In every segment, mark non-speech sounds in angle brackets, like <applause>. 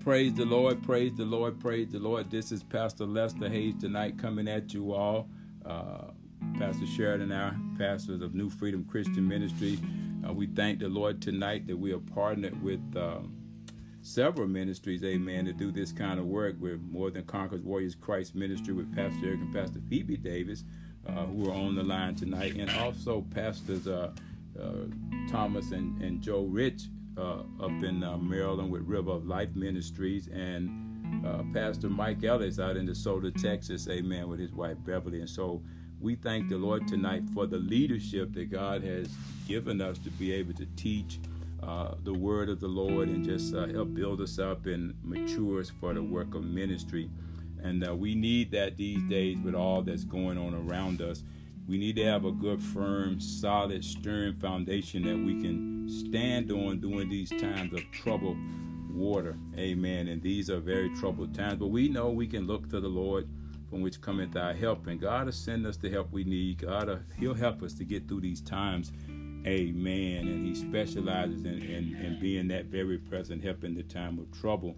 praise the Lord, praise the Lord, praise the Lord. This is Pastor Lester Hayes tonight coming at you all. Uh, Pastor Sheridan, our pastors of New Freedom Christian Ministry. Uh, we thank the Lord tonight that we are partnered with um, several ministries, amen, to do this kind of work with More Than Conquerors Warriors Christ Ministry with Pastor Eric and Pastor Phoebe Davis, uh, who are on the line tonight, and also Pastors uh, uh Thomas and, and Joe Rich uh, up in uh, Maryland with River of Life Ministries, and Pastor Mike Ellis out in DeSoto, Texas, amen, with his wife Beverly. And so we thank the Lord tonight for the leadership that God has given us to be able to teach uh, the word of the Lord and just uh, help build us up and mature us for the work of ministry. And uh, we need that these days with all that's going on around us. We need to have a good, firm, solid, stern foundation that we can stand on during these times of trouble water. Amen. And these are very troubled times. But we know we can look to the Lord from which cometh our help. And God will send us the help we need. God, will, He'll help us to get through these times. Amen. And He specializes in, in, in being that very present help in the time of trouble.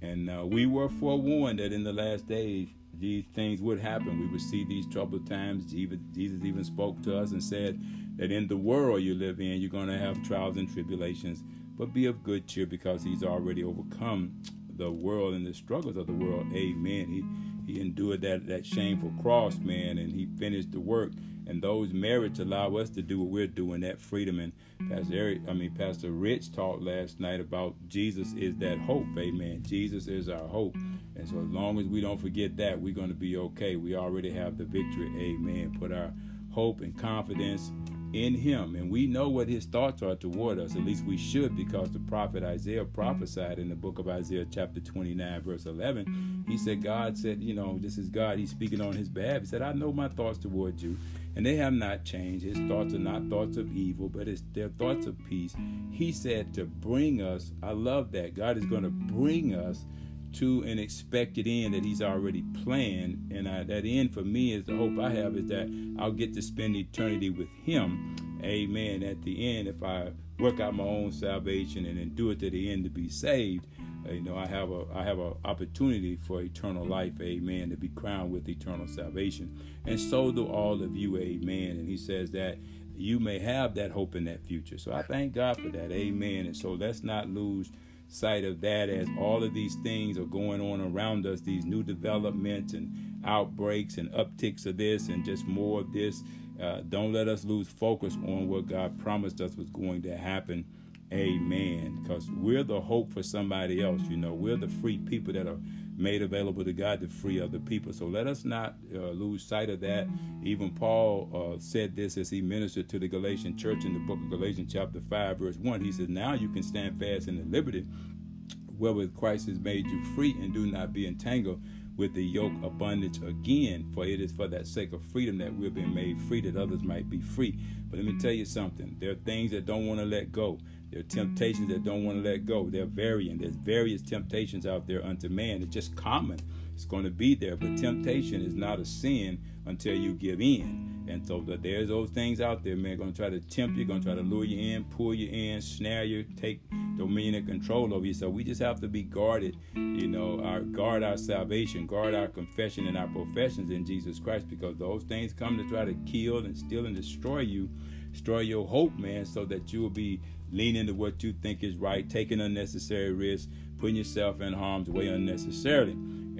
And uh, we were forewarned that in the last days, these things would happen. We would see these troubled times. Jesus even spoke to us and said that in the world you live in, you're going to have trials and tribulations, but be of good cheer because He's already overcome the world and the struggles of the world. Amen. He he endured that, that shameful cross, man, and he finished the work. And those merits allow us to do what we're doing, that freedom. And Pastor Eric, I mean Pastor Rich talked last night about Jesus is that hope. Amen. Jesus is our hope. And so as long as we don't forget that, we're going to be okay. We already have the victory. Amen. Put our hope and confidence in him. And we know what his thoughts are toward us. At least we should, because the prophet Isaiah prophesied in the book of Isaiah, chapter 29, verse 11. He said, God said, You know, this is God. He's speaking on his behalf. He said, I know my thoughts toward you, and they have not changed. His thoughts are not thoughts of evil, but it's their thoughts of peace. He said to bring us, I love that. God is going to bring us to an expected end that he's already planned. And I, that end for me is the hope i have is that i'll get to spend eternity with him. Amen. At the end if i work out my own salvation and then do it to the end to be saved uh, you know i have a i have an opportunity for eternal life. Amen. To be crowned with eternal salvation. And so do all of you. Amen. And he says that you may have that hope in that future. So i thank god for that. Amen. And so let's not lose sight of that as all of these things are going on around us, these new developments and outbreaks and upticks of this and just more of this. Uh, don't let us lose focus on what God promised us was going to happen. Amen. Because we're the hope for somebody else. You know, we're the free people that are made available to God to free other people. So let us not uh, lose sight of that. Even Paul uh, said this as he ministered to the Galatian church in the book of Galatians, chapter 5, verse 1. He says, Now you can stand fast in the liberty wherewith Christ has made you free, and do not be entangled with the yoke bondage again, for it is for that sake of freedom that we've been made free, that others might be free. But let me tell you something there are things that don't want to let go. There are temptations that don't want to let go. They're varying. There's various temptations out there unto man. It's just common. It's going to be there. But temptation is not a sin until you give in. And so there's those things out there, man, going to try to tempt you, going to try to lure you in, pull you in, snare you, take dominion and control over you. So we just have to be guarded, you know, our guard our salvation, guard our confession and our professions in Jesus Christ, because those things come to try to kill and steal and destroy you, destroy your hope, man, so that you will be leaning to what you think is right, taking unnecessary risks, putting yourself in harm's way unnecessarily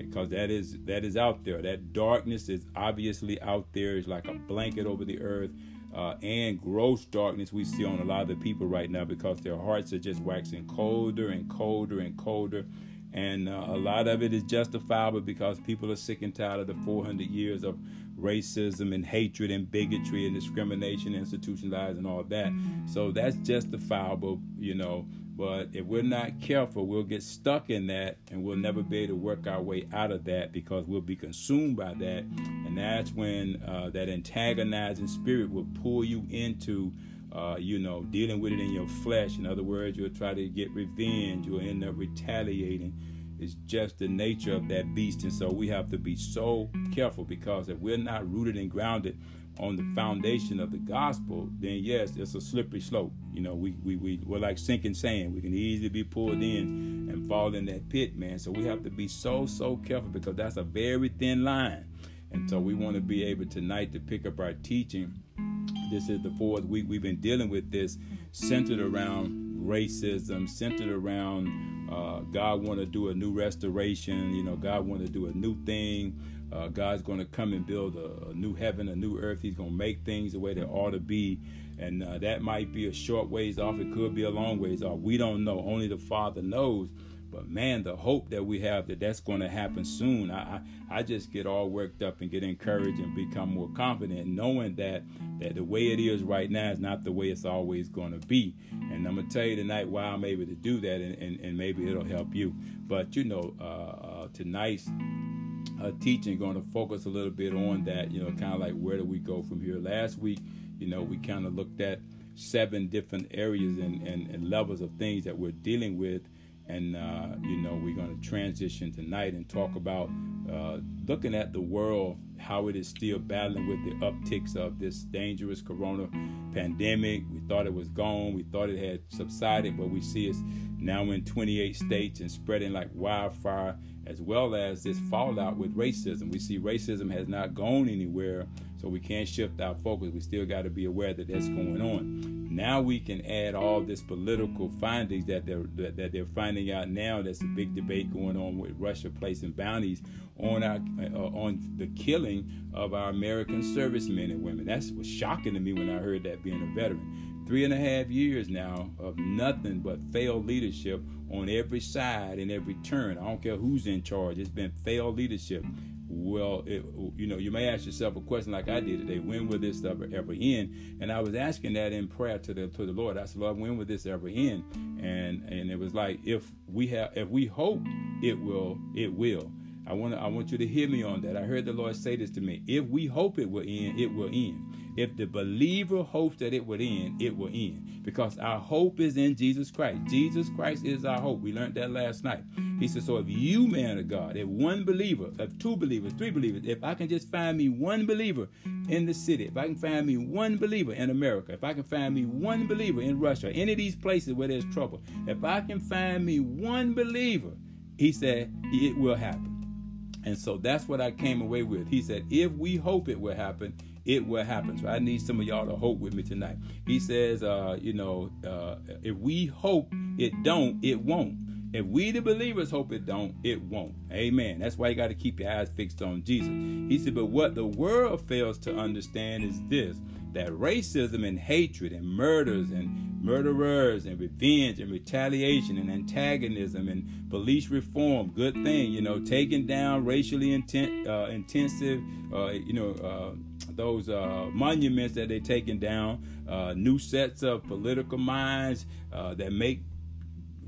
because that is that is out there. That darkness is obviously out there. It's like a blanket over the earth. Uh, and gross darkness we see on a lot of the people right now because their hearts are just waxing colder and colder and colder. And uh, a lot of it is justifiable because people are sick and tired of the 400 years of racism and hatred and bigotry and discrimination, institutionalized, and all that. So that's justifiable, you know. But if we're not careful, we'll get stuck in that and we'll never be able to work our way out of that because we'll be consumed by that. And that's when uh, that antagonizing spirit will pull you into, uh, you know, dealing with it in your flesh. In other words, you'll try to get revenge, you'll end up retaliating. It's just the nature of that beast. And so we have to be so careful because if we're not rooted and grounded on the foundation of the gospel, then yes, it's a slippery slope. You know, we, we, we, we're like sinking sand. We can easily be pulled in and fall in that pit, man. So we have to be so, so careful because that's a very thin line. And so we want to be able tonight to pick up our teaching. This is the fourth week we've been dealing with this, centered around racism, centered around uh, God want to do a new restoration. You know, God want to do a new thing. Uh, God's going to come and build a, a, new heaven, a new earth. He's going to make things the way they ought to be. And uh, that might be a short ways off. It could be a long ways off. We don't know. Only the Father knows. But man, the hope that we have that that's going to happen soon, I, I, I just get all worked up and get encouraged and become more confident, knowing that that the way it is right now is not the way it's always going to be. And I'm gonna tell you tonight why I'm able to do that, and, and, and maybe it'll help you. But you know, uh, uh, tonight's uh, teaching going to focus a little bit on that. You know, kind of like where do we go from here? Last week, you know, we kind of looked at seven different areas and, and, and levels of things that we're dealing with and uh, you know we're going to transition tonight and talk about uh, looking at the world how it is still battling with the upticks of this dangerous corona pandemic. We thought it was gone. We thought it had subsided but we see it's now in 28 states and spreading like wildfire as well as this fallout with racism. We see racism has not gone anywhere so we can't shift our focus we still got to be aware that that's going on now we can add all this political findings that they're that, that they're finding out now. There's a big debate going on with Russia placing bounties on our uh, on the killing of our American servicemen and women. That's was shocking to me when I heard that being a veteran. Three and a half years now of nothing but failed leadership on every side and every turn. I don't care who's in charge. It's been failed leadership well, it, you know, you may ask yourself a question like I did today: When will this ever ever end? And I was asking that in prayer to the to the Lord. I said, Lord, when will this ever end? And and it was like, if we have, if we hope, it will, it will. I want I want you to hear me on that. I heard the Lord say this to me. If we hope it will end, it will end. If the believer hopes that it would end, it will end. Because our hope is in Jesus Christ. Jesus Christ is our hope. We learned that last night. He said, So if you, man of God, if one believer, if two believers, three believers, if I can just find me one believer in the city, if I can find me one believer in America, if I can find me one believer in Russia, any of these places where there's trouble, if I can find me one believer, he said, it will happen. And so that's what I came away with. He said, if we hope it will happen, it will happen. So I need some of y'all to hope with me tonight. He says, uh, you know, uh, if we hope it don't, it won't. If we the believers hope it don't, it won't. Amen. That's why you got to keep your eyes fixed on Jesus. He said, but what the world fails to understand is this that racism and hatred and murders and murderers and revenge and retaliation and antagonism and police reform, good thing, you know, taking down racially intent, uh, intensive, uh, you know, uh, those uh, monuments that they're taking down, uh, new sets of political minds uh, that make,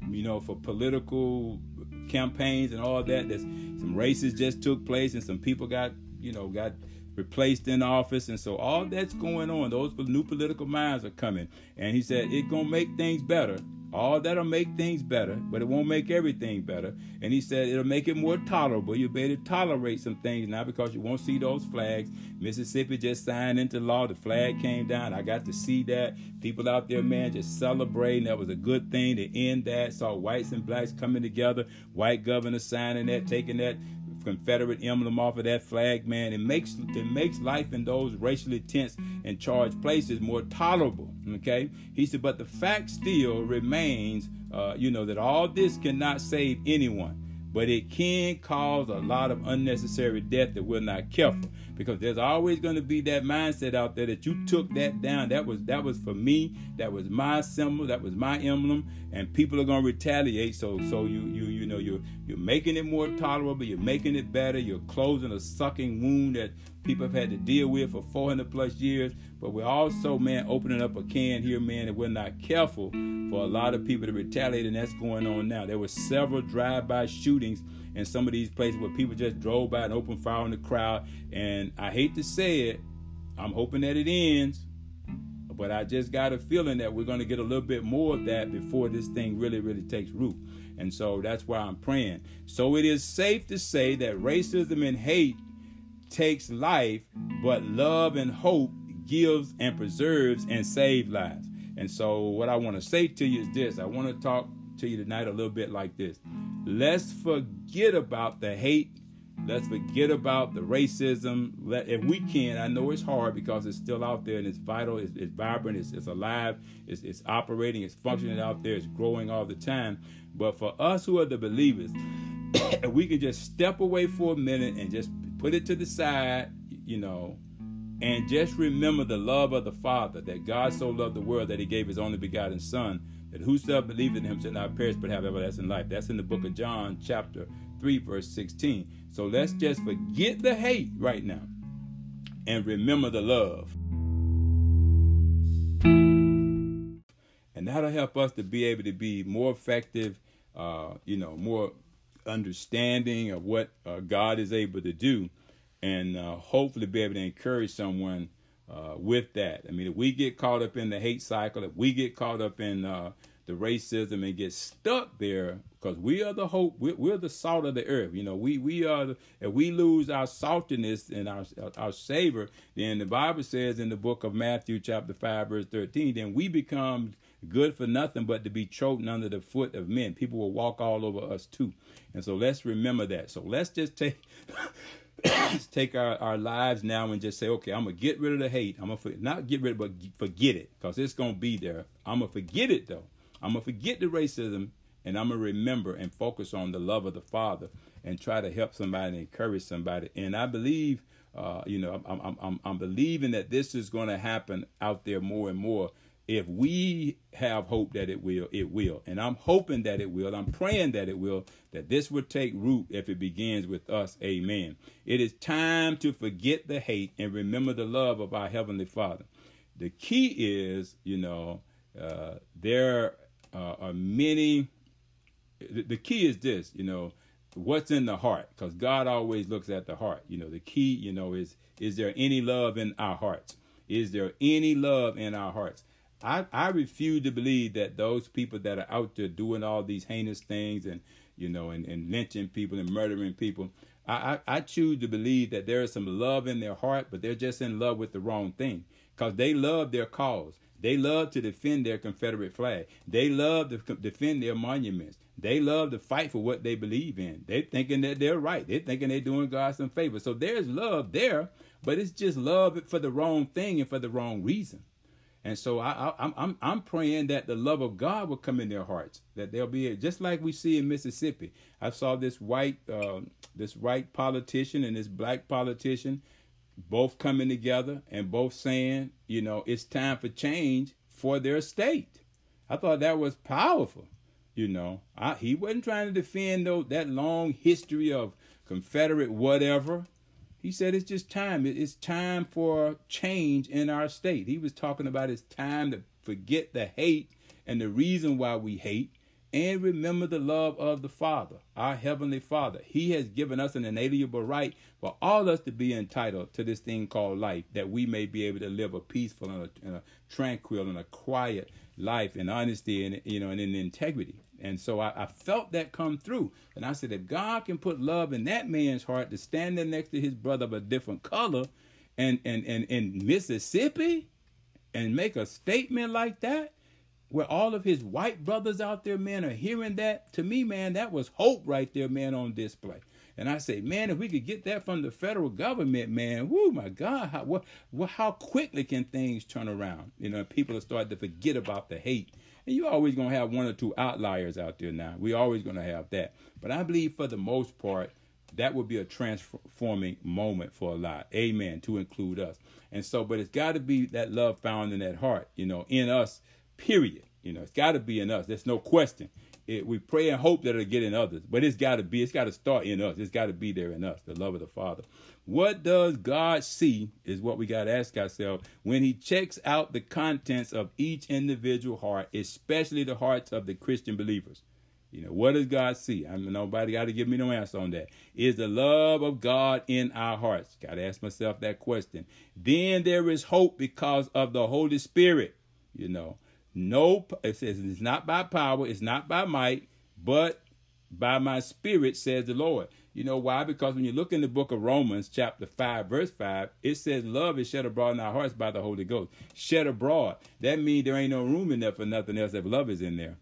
you know, for political campaigns and all that. There's some races just took place and some people got, you know, got replaced in office. And so all that's going on. Those new political minds are coming. And he said it gonna make things better all that'll make things better, but it won't make everything better. And he said it'll make it more tolerable. You'll be able to tolerate some things now because you won't see those flags. Mississippi just signed into law. The flag came down. I got to see that. People out there, man, just celebrating. That was a good thing to end that. Saw whites and blacks coming together. White governor signing that, taking that Confederate emblem off of that flag, man. It makes it makes life in those racially tense and charged places more tolerable. Okay, he said, but the fact still remains, uh, you know, that all this cannot save anyone but it can cause a lot of unnecessary death that we're not careful because there's always going to be that mindset out there that you took that down. That was that was for me. That was my symbol. That was my emblem. And people are going to retaliate. So so you you you know you're you're making it more tolerable. You're making it better. You're closing a sucking wound that people have had to deal with for 400 plus years. But we're also man opening up a can here man and we're not careful for a lot of people to retaliate. And that's going on now. There were several drive-by shootings in some of these places where people just drove by and opened fire on the crowd and i hate to say it i'm hoping that it ends but I just got a feeling that we're going to get a little bit more of that before this thing really, really takes root. And so that's why I'm praying. So it is safe to say that racism and hate takes life, but love and hope gives and preserves and saves lives. And so what I want to say to you is this. I want to talk to you tonight a little bit like this. Let's forget about the hate. Let's forget about the racism. Let, if we can, I know it's hard because it's still out there and it's vital, it's, it's vibrant, it's, it's alive, it's, it's operating, it's functioning out there, it's growing all the time. But for us who are the believers, <coughs> we can just step away for a minute and just put it to the side, you know, and just remember the love of the Father, that God so loved the world that he gave his only begotten Son, that whosoever believed in him shall not perish but have everlasting life. That's in the book of John, chapter 3, verse 16. So let's just forget the hate right now and remember the love. And that'll help us to be able to be more effective, uh, you know, more understanding of what uh, God is able to do, and uh, hopefully be able to encourage someone uh, with that. I mean, if we get caught up in the hate cycle, if we get caught up in uh, the racism and get stuck there, because we are the hope, we're, we're, the salt of the earth. You know, we we are. The, if we lose our saltiness and our our savor, then the Bible says in the book of Matthew, chapter five, verse thirteen, then we become good for nothing but to be trodden under the foot of men. People will walk all over us too. And so let's remember that. So let's just take <laughs> <coughs> take our, our lives now and just say, okay, I'm gonna get rid of the hate. I'm gonna not get rid of, but forget it, because it's gonna be there. I'm gonna forget it though. I'm gonna forget the racism, and I'm gonna remember and focus on the love of the Father and try to help somebody and encourage somebody. And I believe, uh, you know, I'm, I'm I'm I'm believing that this is to happen out there more and more if we have hope that it will, it will. And I'm hoping that it will. I'm praying that it will, that this would take root if it begins with us. Amen. It is time to forget the hate and remember the love of our Heavenly Father. The key is, you know, uh, there uh, are many. The key is this, you know, what's in the heart, because God always looks at the heart. You know, the key, you know, is is there any love in our hearts? Is there any love in our hearts? I, I refuse to believe that those people that are out there doing all these heinous things and you know and, and lynching people and murdering people I, I, I choose to believe that there is some love in their heart but they're just in love with the wrong thing. Because they love their cause. They love to defend their confederate flag. They love to defend their monuments. They love to fight for what they believe in. They're thinking that they're right. They're thinking they're doing god some favor. So there's love there but it's just love for the wrong thing and for the wrong reason and so I, I, I'm, I'm praying that the love of God will come in their hearts, that they'll be just like we see in Mississippi. I saw this white, uh, this white politician and this black politician, both coming together and both saying, you know, it's time for change for their state. I thought that was powerful. You know, I, he wasn't trying to defend though that long history of Confederate whatever. He said it's just time. It's time for change in our state. He was talking about it's time to forget the hate and the reason why we hate and remember the love of the Father, our Heavenly Father. He has given us an inalienable right for all us to be entitled to this thing called life, that we may be able to live a peaceful and a, and a tranquil and a quiet life in honesty and you know and in integrity. And so I, I, felt that come through. And I said, if God can put love in that man's heart to stand there next to his brother of a different color and and and in Mississippi and make a statement like that, where all of his white brothers out there, man, are hearing that, to me, man, that was hope right there, man, on display. And I say, man, if we could get that from the federal government, man, whoo, my God, how what, what, how quickly can things turn around? You know, people are starting to forget about the hate and you're always going to have one or two outliers out there now. We're always going to have that. But I believe for the most part, that would be a transforming moment for a lot. Amen. To include us. And so, but it's got to be that love found in that heart, you know, in us, period. You know, it's got to be in us. There's no question. It, we pray and hope that it'll get in others, but it's got to be, it's got to start in us. It's got to be there in us, the love of the Father. What does God see is what we got to ask ourselves when He checks out the contents of each individual heart, especially the hearts of the Christian believers. You know, what does God see? I mean, nobody got to give me no answer on that. Is the love of God in our hearts? Got to ask myself that question. Then there is hope because of the Holy Spirit. You know, no, it says it's not by power, it's not by might, but by my spirit, says the Lord. You know why? Because when you look in the book of Romans, chapter 5, verse 5, it says love is shed abroad in our hearts by the Holy Ghost. Shed abroad. That means there ain't no room in there for nothing else if love is in there.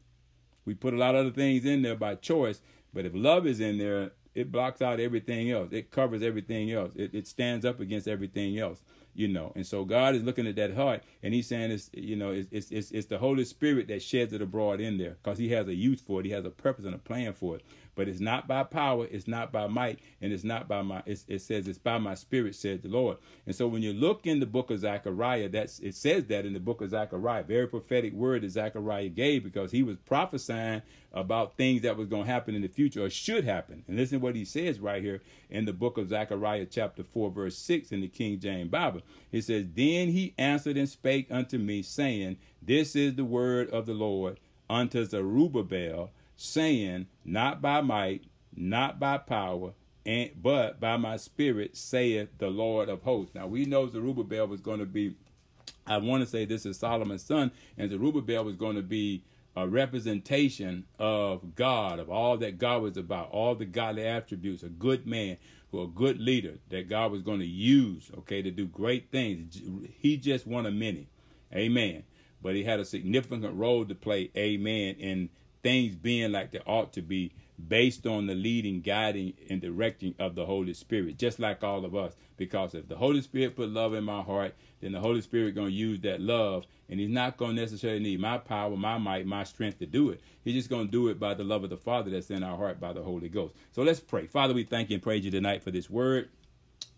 We put a lot of other things in there by choice, but if love is in there, it blocks out everything else. It covers everything else. It, it stands up against everything else you know. And so God is looking at that heart, and He's saying it's you know it's it's it's, the Holy Spirit that sheds it abroad in there because He has a use for it. He has a purpose and a plan for it. But it's not by power, it's not by might, and it's not by my. it says it's by my Spirit, said the Lord. And so when you look in the book of Zechariah, that's it says that in the book of Zechariah, very prophetic word that Zechariah gave because he was prophesying about things that was going to happen in the future or should happen. And listen to what he says right here in the book of Zechariah, chapter 4, verse 6 in the King James Bible. He says, Then he answered and spake unto me, saying, This is the word of the Lord unto Zerubbabel, saying, Not by might, not by power, and, but by my spirit, saith the Lord of hosts. Now we know Zerubbabel was going to be, I want to say this is Solomon's son, and Zerubbabel was going to be a representation of God, of all that God was about, all the godly attributes, a good man, who a good leader that God was going to use, okay, to do great things. He just one of many. Amen. But he had a significant role to play, amen, in things being like they ought to be based on the leading, guiding, and directing of the Holy Spirit, just like all of us. Because if the Holy Spirit put love in my heart, then the Holy Spirit to use that love, and He's not to necessarily need my power, my might, my strength to do it. He's just to do it by the love of the Father that's in our heart by the Holy Ghost. So let's pray. Father, we thank you and praise you tonight for this word.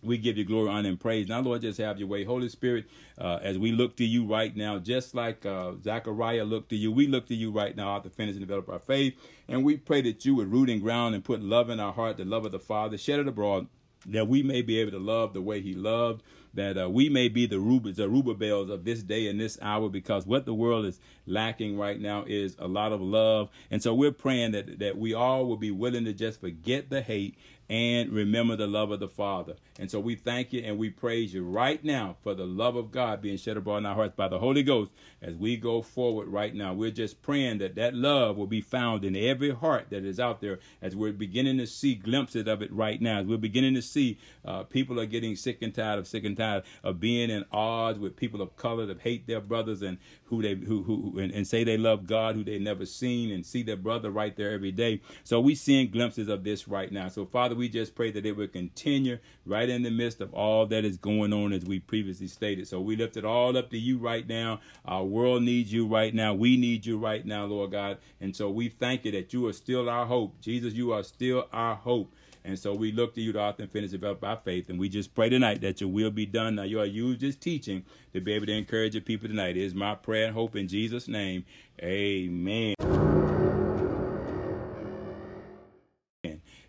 We give you glory, honor, and praise. Now, Lord, just have your way. Holy Spirit, uh, as we look to you right now, just like uh, Zechariah looked to you, we look to you right now to finish and develop our faith. And we pray that you would root and ground and put love in our heart, the love of the Father, shed it abroad, that we may be able to love the way he loved, that uh, we may be the Rubens, the Rubabels of this day and this hour, because what the world is lacking right now is a lot of love. And so we're praying that, that we all will be willing to just forget the hate and remember the love of the Father. And so we thank you and we praise you right now for the love of God being shed abroad in our hearts by the Holy Ghost as we go forward right now. We're just praying that that love will be found in every heart that is out there as we're beginning to see glimpses of it right now. As we're beginning to see uh, people are getting sick and tired of sick and tired of being in odds with people of color that hate their brothers and who they who who and, and say they love God who they never seen and see their brother right there every day. So we seeing glimpses of this right now. So Father, we just pray that it will continue right in the midst of all that is going on as we previously stated. So we lift it all up to you right now. Our world needs you right now. We need you right now, Lord God. And so we thank you that you are still our hope. Jesus, you are still our hope. And so we look to you to author and finish develop by faith. And we just pray tonight that your will be done. Now you are used this teaching to be able to encourage your people tonight. It is my prayer and hope in Jesus' name. Amen.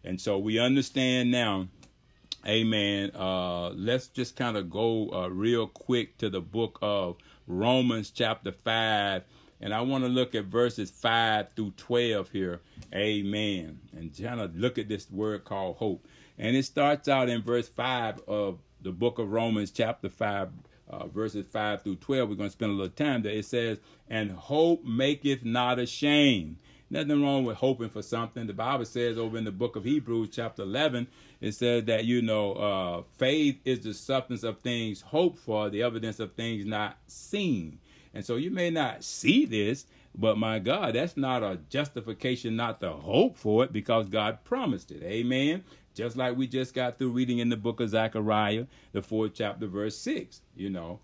And so we understand now, amen. Uh, let's just kind of go uh, real quick to the book of Romans, chapter 5. And I want to look at verses 5 through 12 here. Amen. And kind of look at this word called hope. And it starts out in verse 5 of the book of Romans, chapter 5, uh, verses 5 through 12. We're going to spend a little time there. It says, And hope maketh not ashamed. Nothing wrong with hoping for something. The Bible says over in the book of Hebrews, chapter 11, it says that, you know, uh, faith is the substance of things hoped for, the evidence of things not seen. And so you may not see this, but my God, that's not a justification not to hope for it because God promised it. Amen. Just like we just got through reading in the book of Zechariah, the fourth chapter, verse 6. You know,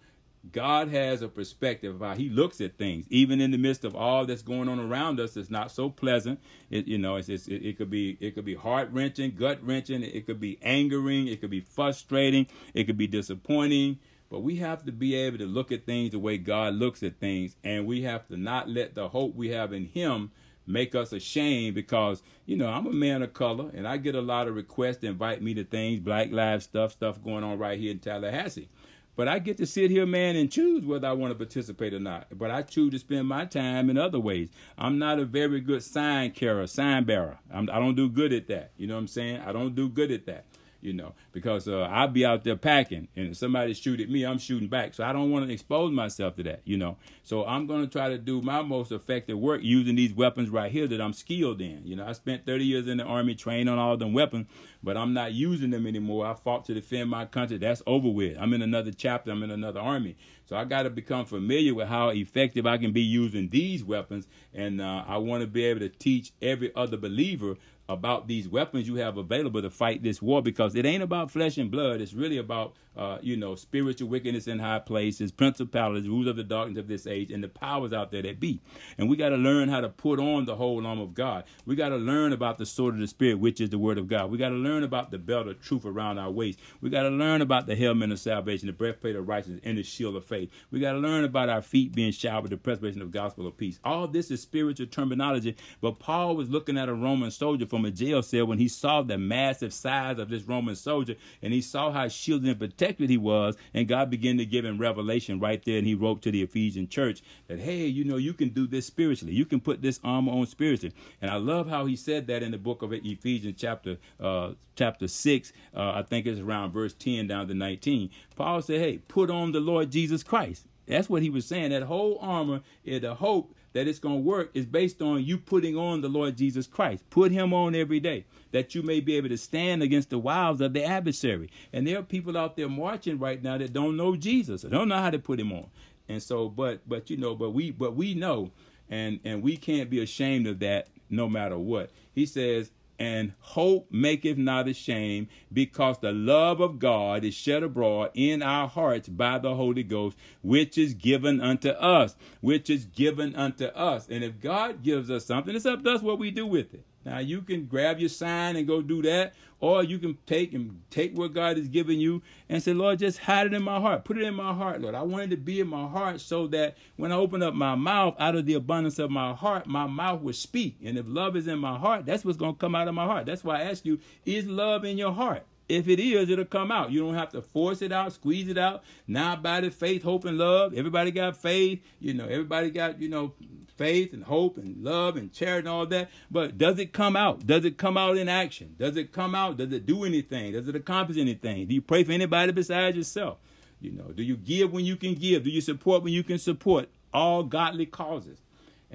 God has a perspective of how He looks at things, even in the midst of all that's going on around us. It's not so pleasant. It, you know, it's, it's, it, it could be it could be heart wrenching, gut wrenching. It could be angering. It could be frustrating. It could be disappointing. But we have to be able to look at things the way God looks at things, and we have to not let the hope we have in Him make us ashamed because you know I'm a man of color and I get a lot of requests to invite me to things, Black Lives stuff, stuff going on right here in Tallahassee. But I get to sit here, man, and choose whether I want to participate or not. But I choose to spend my time in other ways. I'm not a very good sign carrier, sign bearer. I'm, I do not do good at that. You know what I'm saying? I don't do good at that you know, because uh, I'll be out there packing, and if somebody shoot at me, I'm shooting back. So I don't want to expose myself to that, you know. So I'm going to try to do my most effective work using these weapons right here that I'm skilled in. You know, I spent 30 years in the army trained on all them weapons, but I'm not using them anymore. I fought to defend my country. That's over with. I'm in another chapter. I'm in another army. So I got to become familiar with how effective I can be using these weapons, and uh, I want to be able to teach every other believer about these weapons you have available to fight this war because it ain't about flesh and blood. It's really about, uh, you know, spiritual wickedness in high places, principalities, rulers of the darkness of this age, and the powers out there that be. And we got to learn how to put on the whole arm of God. We got to learn about the sword of the Spirit, which is the word of God. We got to learn about the belt of truth around our waist. We got to learn about the helmet of salvation, the breastplate of righteousness, and the shield of faith. We got to learn about our feet being showered with the preservation of gospel of peace. All this is spiritual terminology, but Paul was looking at a Roman soldier from a jail cell when he saw the massive size of this Roman soldier and he saw how shielded and protected he was, and God began to give him revelation right there. And he wrote to the Ephesian church that, hey, you know, you can do this spiritually. You can put this armor on spiritually. And I love how he said that in the book of Ephesians, chapter uh, chapter six. Uh, I think it's around verse ten down to nineteen. Paul said, hey, put on the Lord Jesus Christ. That's what he was saying. That whole armor is the hope that it's going to work is based on you putting on the Lord Jesus Christ. Put him on every day that you may be able to stand against the wiles of the adversary. And there are people out there marching right now that don't know Jesus, or don't know how to put him on. And so, but but you know, but we but we know, and and we can't be ashamed of that no matter what. He says, and hope maketh not ashamed, because the love of God is shed abroad in our hearts by the Holy Ghost, which is given unto us, which is given unto us. And if God gives us something, it's up to us what we do with it. Now you can grab your sign and go do that, or you can take and take what God has given you and say, Lord, just hide it in my heart. Put it in my heart, Lord. I want it to be in my heart so that when I open up my mouth, out of the abundance of my heart, my mouth will speak. And if love is in my heart, that's what's going to come out of my heart. That's why I ask you, is love in your heart? If it is, it'll come out. You don't have to force it out, squeeze it out. Now by the faith, hope, and love. Everybody got faith. You know, everybody got, you know, faith and hope and love and charity and all that. But does it come out? Does it come out in action? Does it come out? Does it do anything? Does it accomplish anything? Do you pray for anybody besides yourself? You know, do you give when you can give? Do you support when you can support? All godly causes.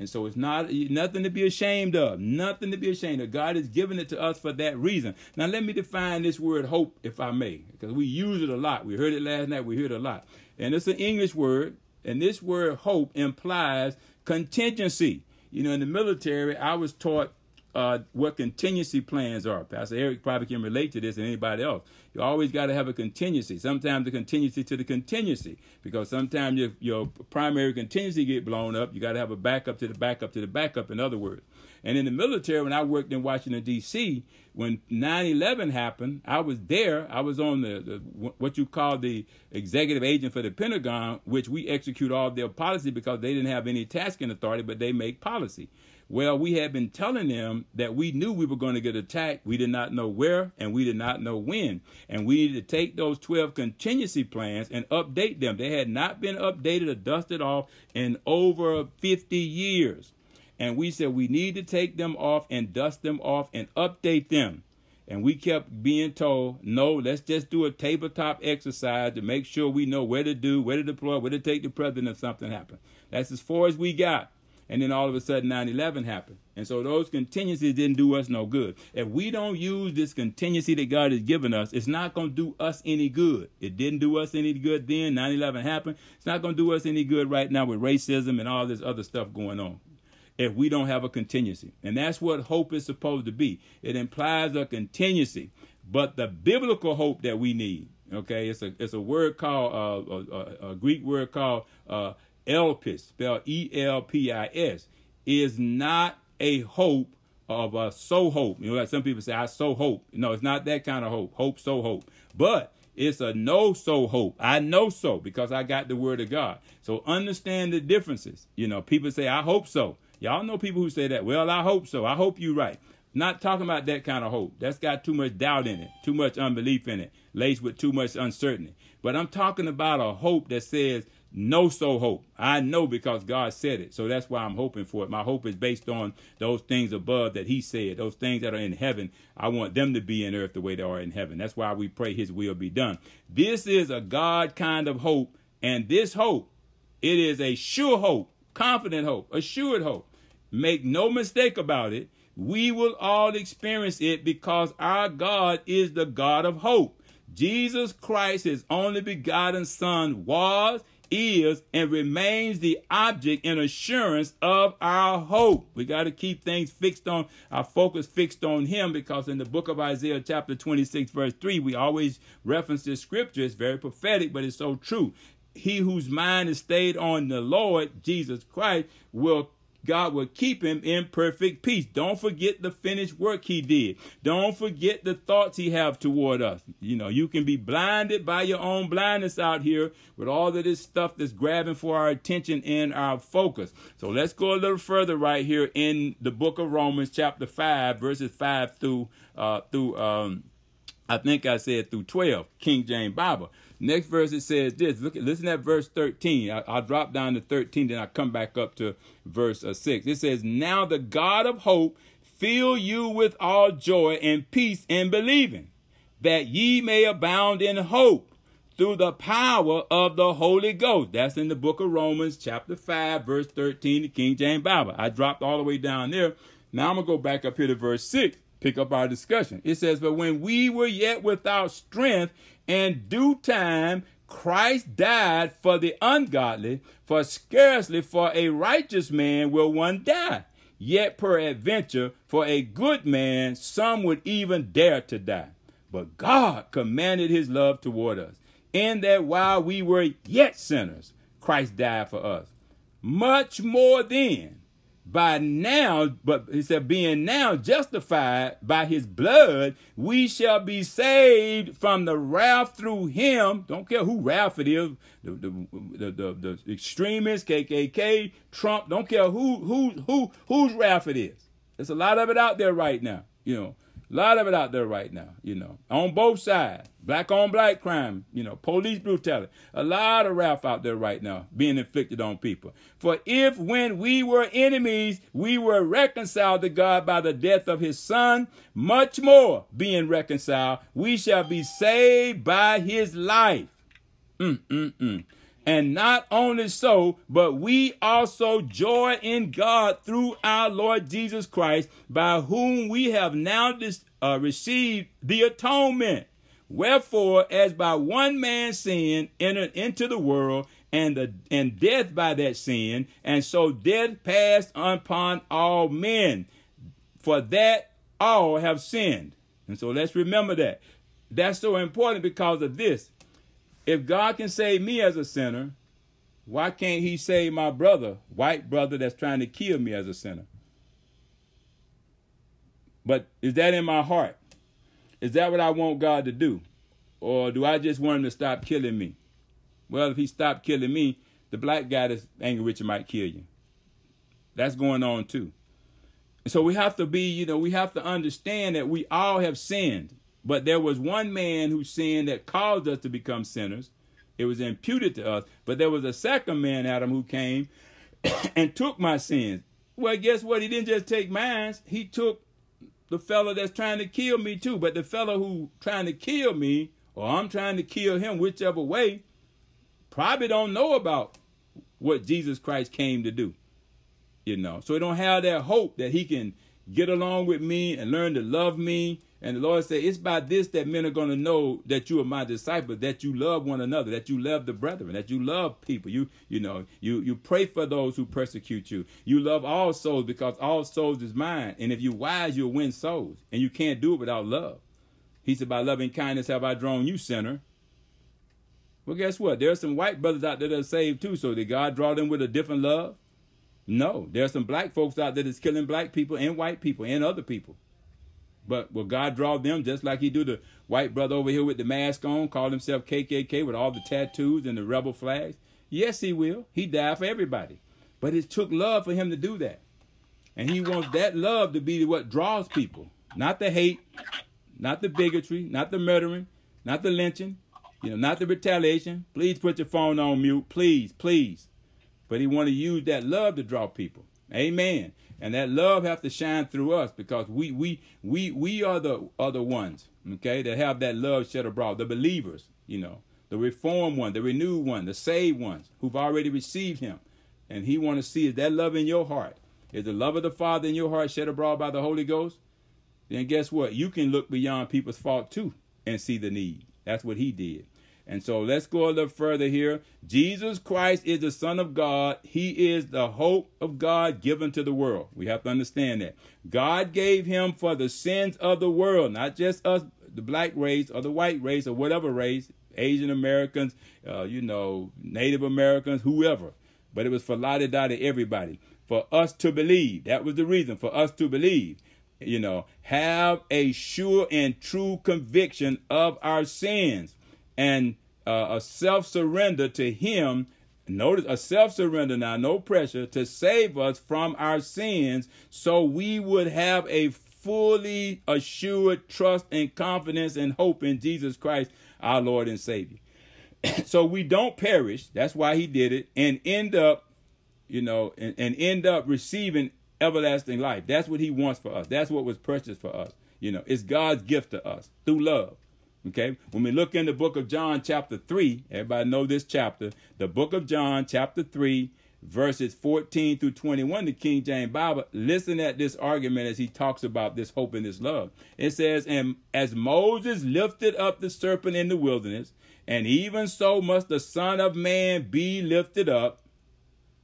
And so it's not nothing to be ashamed of. Nothing to be ashamed of. God has given it to us for that reason. Now let me define this word hope, if I may, because we use it a lot. We heard it last night. We heard it a lot, and it's an English word. And this word hope implies contingency. You know, in the military, I was taught uh, what contingency plans are. Pastor Eric probably can relate to this and anybody else. You always got to have a contingency. Sometimes the contingency to the contingency because sometimes your, your primary contingency get blown up. You got to have a backup to the backup to the backup, in other words. And in the military, when I worked in Washington, D.C., when 9 11 happened, I was there. I was on the, the, what you call the executive agent for the Pentagon, which we execute all their policy because they didn't have any tasking authority, but they make policy. Well, we had been telling them that we knew we were going to get attacked. We did not know where and we did not know when. And we needed to take those 12 contingency plans and update them. They had not been updated or dusted off in over 50 years. And we said we need to take them off and dust them off and update them. And we kept being told, no, let's just do a tabletop exercise to make sure we know where to do, where to deploy, where to take the president if something happens. That's as far as we got. And then all of a sudden 9 11 happened. And so those contingencies didn't do us no good. If we don't use this contingency that God has given us, it's not going to do us any good. It didn't do us any good then. 9 11 happened. It's not going to do us any good right now with racism and all this other stuff going on if we don't have a contingency. And that's what hope is supposed to be. It implies a contingency. But the biblical hope that we need, okay, it's a it's a word called uh, a, a, a, Greek word called uh, elpis, spelled E L P I S, is not a hope of a so hope. You know, like some people say, I so hope. No, it's not that kind of hope. Hope, so hope. But it's a no so hope. I know so because I got the word of God. So understand the differences. You know, people say, I hope so. Y'all know people who say that. Well, I hope so. I hope you're right. Not talking about that kind of hope. That's got too much doubt in it, too much unbelief in it, laced with too much uncertainty. But I'm talking about a hope that says, no so hope. I know because God said it. So that's why I'm hoping for it. My hope is based on those things above that He said, those things that are in heaven. I want them to be in earth the way they are in heaven. That's why we pray His will be done. This is a God kind of hope. And this hope, it is a sure hope, confident hope, assured hope. Make no mistake about it. We will all experience it because our God is the God of hope. Jesus Christ, his only begotten Son, was, is, and remains the object and assurance of our hope. We got to keep things fixed on, our focus fixed on him because in the book of Isaiah, chapter 26, verse 3, we always reference this scripture. It's very prophetic, but it's so true. He whose mind is stayed on the Lord, Jesus Christ, will God will keep him in perfect peace. Don't forget the finished work he did. Don't forget the thoughts he have toward us. You know, you can be blinded by your own blindness out here with all of this stuff that's grabbing for our attention and our focus. So let's go a little further right here in the book of Romans, chapter 5, verses 5 through uh through um I think I said through 12, King James Bible. Next verse it says this. Look listen at verse 13. I, will drop down to 13, then I come back up to verse uh, 6. It says, Now the God of hope fill you with all joy and peace in believing, that ye may abound in hope through the power of the Holy Ghost. That's in the book of Romans, chapter 5, verse 13, the King James Bible. I dropped all the way down there. Now I'm going to go back up here to verse 6, pick up our discussion. It says, But when we were yet without strength, in due time, Christ died for the ungodly, for scarcely for a righteous man will one die. Yet peradventure, for a good man, some would even dare to die. But God commanded his love toward us, in that while we were yet sinners, Christ died for us. Much more then, by now, but he said, being now justified by his blood, we shall be saved from the wrath through him. Don't care who wrath it is, the the the, the, extremists, KKK, Trump. Don't care who who who whose wrath it is. There's a lot of it out there right now. You know, a lot of it out there right now, you know, on both sides. Black on black crime, you know, police brutality. A lot of wrath out there right now being inflicted on people. For if when we were enemies, we were reconciled to God by the death of his son, much more being reconciled, we shall be saved by his life. Mm-mm-mm. And not only so, but we also joy in God through our Lord Jesus Christ, by whom we have now dis- uh, received the atonement. Wherefore, as by one man sin entered into the world, and the and death by that sin, and so death passed upon all men, for that all have sinned. And so let's remember that. That's so important because of this. If God can save me as a sinner, why can't he save my brother, white brother that's trying to kill me as a sinner? But is that in my heart? Is that what I want God to do? Or do I just want him to stop killing me? Well, if he stopped killing me, the black guy that's angry with you might kill you. That's going on too. So we have to be, you know, we have to understand that we all have sinned. But there was one man who sinned that caused us to become sinners. It was imputed to us. But there was a second man, Adam, who came <coughs> and took my sins. Well, guess what? He didn't just take mine. He took the fellow that's trying to kill me too. But the fellow who trying to kill me, or I'm trying to kill him, whichever way, probably don't know about what Jesus Christ came to do. You know, so he don't have that hope that he can get along with me and learn to love me and the Lord said, It's by this that men are going to know that you are my disciples, that you love one another, that you love the brethren, that you love people. You, you know, you, you pray for those who persecute you. You love all souls because all souls is mine. And if you're wise, you'll win souls. And you can't do it without love. He said, By loving kindness have I drawn you, sinner. Well, guess what? There are some white brothers out there that are saved too. So did God draw them with a different love? No. There are some black folks out there that's killing black people and white people and other people. But will God draw them just like he do the white brother over here with the mask on, call himself KKK with all the tattoos and the rebel flags? Yes, he will. He died for everybody. But it took love for him to do that. And he wants that love to be what draws people, not the hate, not the bigotry, not the murdering, not the lynching, you know, not the retaliation. Please put your phone on mute, please, please. But he want to use that love to draw people. Amen. And that love have to shine through us because we we we we are the other ones, okay, that have that love shed abroad. The believers, you know, the reformed one, the renewed one, the saved ones who've already received him. And he want to see is that love in your heart. Is the love of the Father in your heart shed abroad by the Holy Ghost? Then guess what? You can look beyond people's fault too and see the need. That's what he did. And so let's go a little further here. Jesus Christ is the Son of God. He is the hope of God given to the world. We have to understand that. God gave him for the sins of the world, not just us, the black race or the white race or whatever race, Asian Americans, uh, you know, Native Americans, whoever. But it was for la da to everybody. For us to believe. That was the reason for us to believe you know, have a sure and true conviction of our sins and uh, a self surrender to Him. Notice a self surrender now, no pressure to save us from our sins so we would have a fully assured trust and confidence and hope in Jesus Christ, our Lord and Savior. <clears throat> so we don't perish. That's why He did it and end up, you know, and, and end up receiving everlasting life. That's what He wants for us. That's what was purchased for us. You know, it's God's gift to us through love. Okay, when we look in the book of John, chapter 3, everybody know this chapter, the book of John, chapter 3, verses 14 through 21, the King James Bible, listen at this argument as he talks about this hope and this love. It says, And as Moses lifted up the serpent in the wilderness, and even so must the Son of Man be lifted up,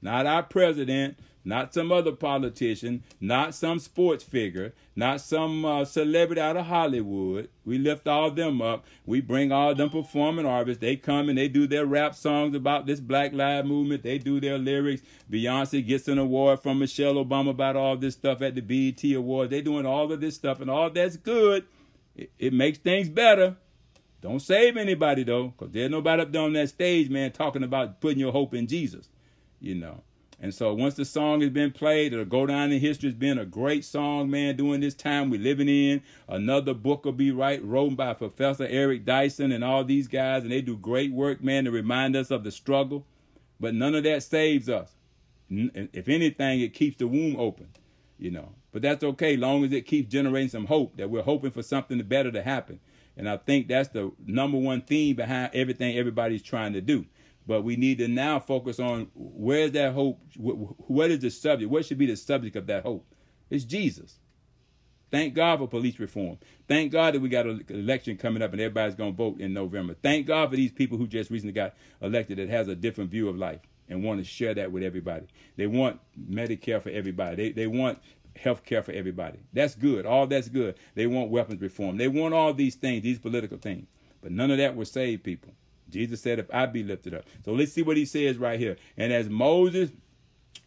not our president, not some other politician, not some sports figure, not some uh, celebrity out of Hollywood. We lift all them up. We bring all them performing artists. They come and they do their rap songs about this Black Lives Movement. They do their lyrics. Beyonce gets an award from Michelle Obama about all this stuff at the BET Awards. They're doing all of this stuff and all that's good. It, it makes things better. Don't save anybody though, because there's nobody up there on that stage, man, talking about putting your hope in Jesus. You know. And so once the song has been played, it'll go down in history as being a great song, man, during this time we're living in. Another book will be right, written by Professor Eric Dyson and all these guys, and they do great work, man, to remind us of the struggle. But none of that saves us. If anything, it keeps the womb open, you know. But that's okay, long as it keeps generating some hope that we're hoping for something better to happen. And I think that's the number one theme behind everything everybody's trying to do. But we need to now focus on where's that hope? What is the subject? What should be the subject of that hope? It's Jesus. Thank God for police reform. Thank God that we got an election coming up and everybody's going to vote in November. Thank God for these people who just recently got elected that has a different view of life and want to share that with everybody. They want Medicare for everybody. They, they want health care for everybody. That's good. All that's good. They want weapons reform. They want all these things, these political things. But none of that will save people. Jesus said, if I be lifted up. So let's see what he says right here. And as Moses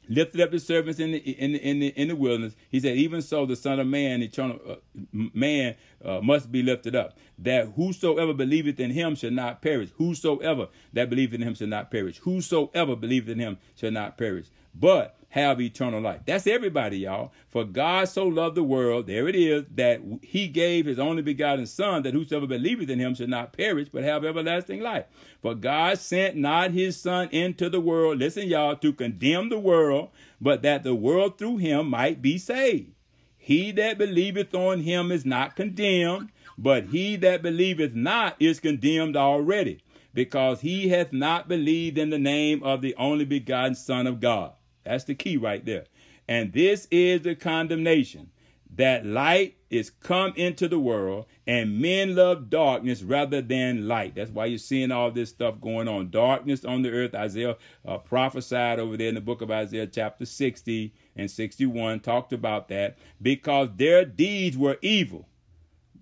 lifted up the servants in the in the in the, in the wilderness, he said, even so the Son of Man, eternal uh, man, uh, must be lifted up, that whosoever believeth in him shall not perish. Whosoever that believeth in him shall not perish. Whosoever believeth in him shall not perish. But have eternal life. That's everybody, y'all. For God so loved the world, there it is, that he gave his only begotten Son, that whosoever believeth in him should not perish, but have everlasting life. For God sent not his Son into the world, listen, y'all, to condemn the world, but that the world through him might be saved. He that believeth on him is not condemned, but he that believeth not is condemned already, because he hath not believed in the name of the only begotten Son of God. That's the key right there. And this is the condemnation that light is come into the world and men love darkness rather than light. That's why you're seeing all this stuff going on. Darkness on the earth. Isaiah uh, prophesied over there in the book of Isaiah, chapter 60 and 61, talked about that because their deeds were evil.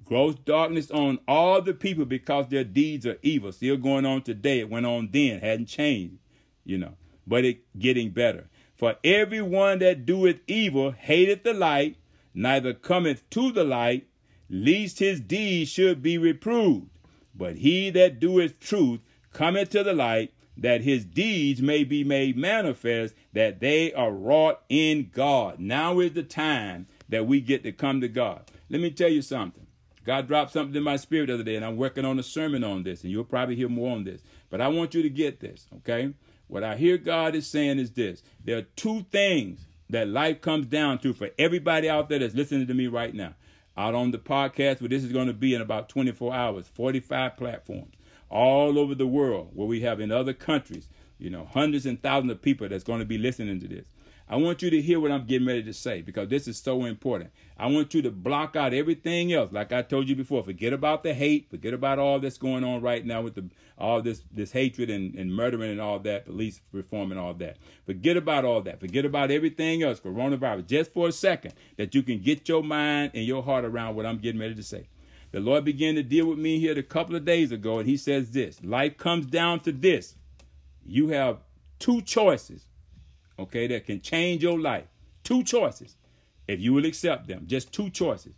Gross darkness on all the people because their deeds are evil. Still going on today. It went on then, hadn't changed, you know, but it getting better. For everyone that doeth evil hateth the light, neither cometh to the light, lest his deeds should be reproved. But he that doeth truth cometh to the light, that his deeds may be made manifest, that they are wrought in God. Now is the time that we get to come to God. Let me tell you something. God dropped something in my spirit the other day, and I'm working on a sermon on this, and you'll probably hear more on this. But I want you to get this, okay? What I hear God is saying is this there are two things that life comes down to for everybody out there that's listening to me right now. Out on the podcast, where this is going to be in about 24 hours, 45 platforms all over the world, where we have in other countries, you know, hundreds and thousands of people that's going to be listening to this. I want you to hear what I'm getting ready to say because this is so important. I want you to block out everything else. Like I told you before, forget about the hate, forget about all that's going on right now with the all this this hatred and, and murdering and all that, police reform and all that. Forget about all that. Forget about everything else, coronavirus, just for a second, that you can get your mind and your heart around what I'm getting ready to say. The Lord began to deal with me here a couple of days ago, and He says this life comes down to this. You have two choices okay, that can change your life. Two choices, if you will accept them. Just two choices.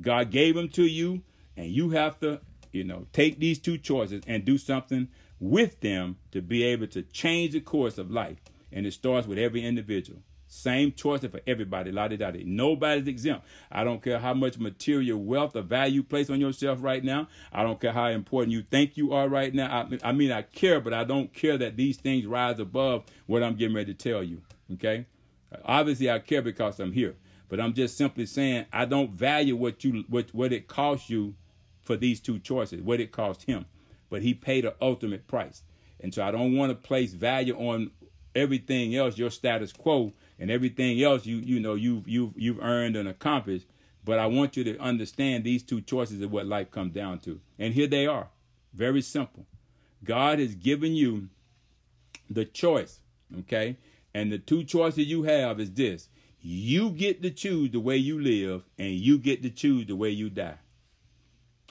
God gave them to you, and you have to, you know, take these two choices and do something with them to be able to change the course of life. And it starts with every individual. Same choice for everybody. La di da da. Nobody's exempt. I don't care how much material wealth or value you place on yourself right now. I don't care how important you think you are right now. I, I mean, I care, but I don't care that these things rise above what I'm getting ready to tell you. Okay? Obviously, I care because I'm here, but I'm just simply saying I don't value what you what what it costs you for these two choices. What it cost him, but he paid an ultimate price, and so I don't want to place value on everything else, your status quo, and everything else you you know you've you've you've earned and accomplished. But I want you to understand these two choices of what life comes down to, and here they are, very simple. God has given you the choice, okay, and the two choices you have is this: you get to choose the way you live, and you get to choose the way you die.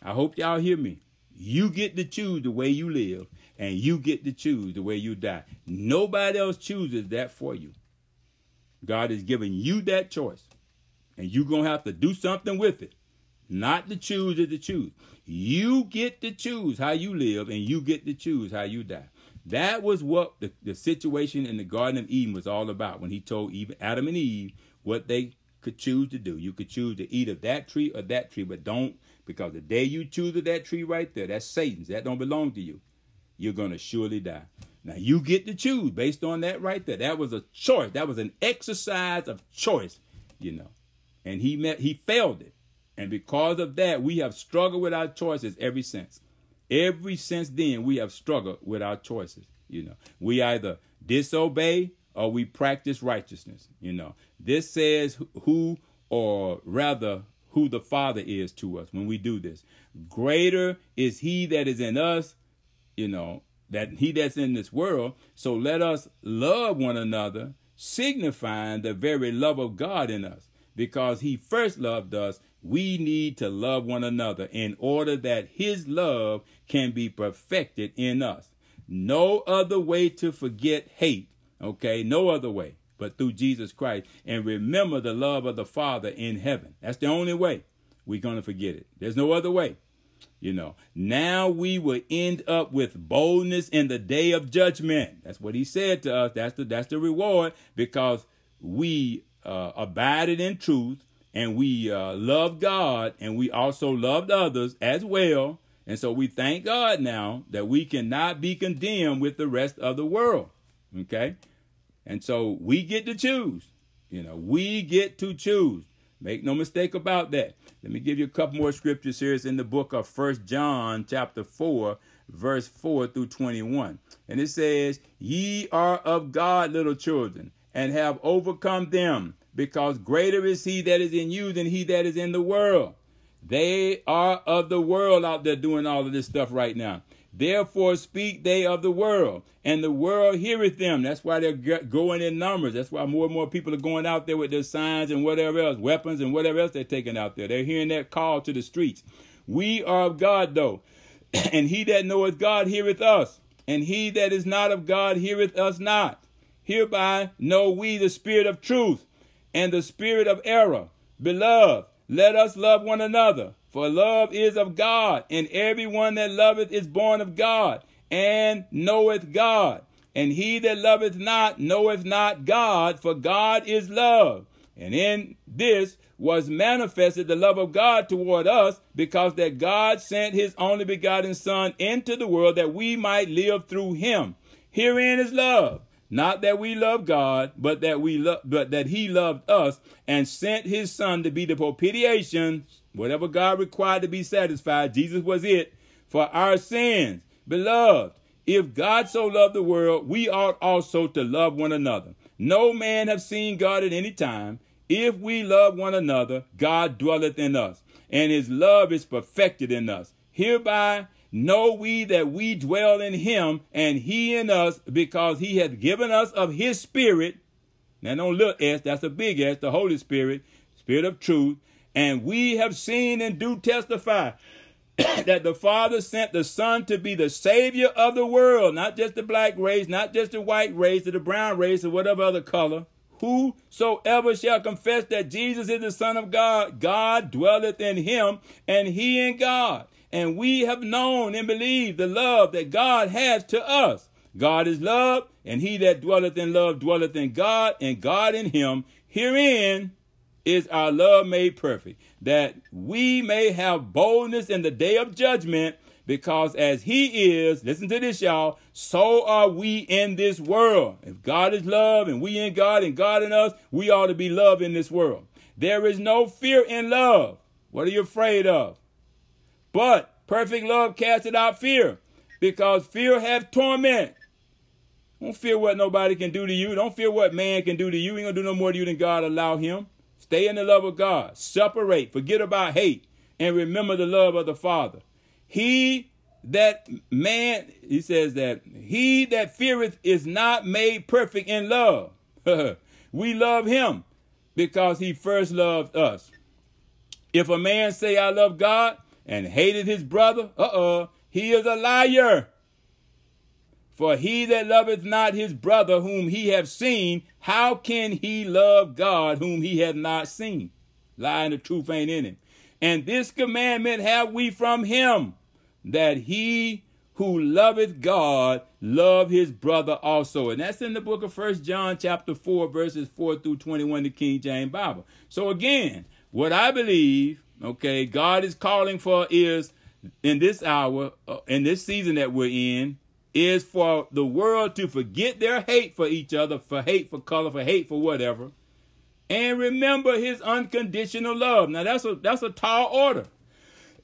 I hope y'all hear me. You get to choose the way you live, and you get to choose the way you die. Nobody else chooses that for you. God is giving you that choice. And you're going to have to do something with it. Not to choose or to choose. You get to choose how you live and you get to choose how you die. That was what the, the situation in the Garden of Eden was all about when he told Eve, Adam and Eve what they could choose to do. You could choose to eat of that tree or that tree, but don't, because the day you choose of that tree right there, that's Satan's. That don't belong to you. You're going to surely die. Now you get to choose based on that right there. That was a choice. That was an exercise of choice, you know. And he met he failed it. And because of that, we have struggled with our choices ever since. Every since then, we have struggled with our choices. You know, we either disobey or we practice righteousness. You know, this says who, or rather, who the Father is to us when we do this. Greater is He that is in us, you know, that he that's in this world. So let us love one another, signifying the very love of God in us. Because he first loved us, we need to love one another in order that his love can be perfected in us. No other way to forget hate, okay? No other way but through Jesus Christ. And remember the love of the Father in heaven. That's the only way we're going to forget it. There's no other way. You know, now we will end up with boldness in the day of judgment. That's what he said to us. That's the that's the reward because we uh, abided in truth and we uh, loved God and we also loved others as well. And so we thank God now that we cannot be condemned with the rest of the world. Okay? And so we get to choose. You know, we get to choose. Make no mistake about that. Let me give you a couple more scriptures here. It's in the book of First John, chapter 4, verse 4 through 21. And it says, Ye are of God, little children, and have overcome them, because greater is he that is in you than he that is in the world. They are of the world out there doing all of this stuff right now. Therefore speak they of the world, and the world heareth them. That's why they're going in numbers. That's why more and more people are going out there with their signs and whatever else, weapons and whatever else they're taking out there. They're hearing that call to the streets. We are of God, though, <clears throat> and he that knoweth God heareth us, and he that is not of God heareth us not. Hereby know we the spirit of truth and the spirit of error. Beloved, let us love one another. For love is of God, and everyone that loveth is born of God, and knoweth God. And he that loveth not knoweth not God, for God is love. And in this was manifested the love of God toward us, because that God sent his only begotten Son into the world that we might live through him. Herein is love. Not that we love God, but that we love but that he loved us and sent his son to be the propitiation, whatever God required to be satisfied, Jesus was it, for our sins. Beloved, if God so loved the world, we ought also to love one another. No man have seen God at any time. If we love one another, God dwelleth in us, and his love is perfected in us. Hereby know we that we dwell in him, and he in us, because he hath given us of his spirit. Now don't look S, that's a big S, the Holy Spirit, Spirit of truth. And we have seen and do testify <coughs> that the Father sent the Son to be the Savior of the world, not just the black race, not just the white race or the brown race or whatever other color. Whosoever shall confess that Jesus is the Son of God, God dwelleth in him, and he in God. And we have known and believed the love that God has to us. God is love, and he that dwelleth in love dwelleth in God, and God in him. Herein is our love made perfect, that we may have boldness in the day of judgment, because as he is, listen to this, y'all, so are we in this world. If God is love and we in God and God in us, we ought to be love in this world. There is no fear in love. What are you afraid of? But perfect love casteth out fear, because fear hath torment. Don't fear what nobody can do to you. Don't fear what man can do to you. He ain't gonna do no more to you than God allow him. Stay in the love of God. Separate. Forget about hate. And remember the love of the Father. He that man, he says that he that feareth is not made perfect in love. <laughs> we love him because he first loved us. If a man say, I love God and hated his brother, uh-uh, he is a liar. For he that loveth not his brother whom he hath seen, how can he love God whom he hath not seen? Lie the truth ain't in him. And this commandment have we from him, that he who loveth God love his brother also. And that's in the book of First John chapter 4, verses 4 through 21, the King James Bible. So again, what I believe, okay, God is calling for is in this hour, uh, in this season that we're in, is for the world to forget their hate for each other, for hate for color, for hate for whatever, and remember his unconditional love. Now that's a that's a tall order.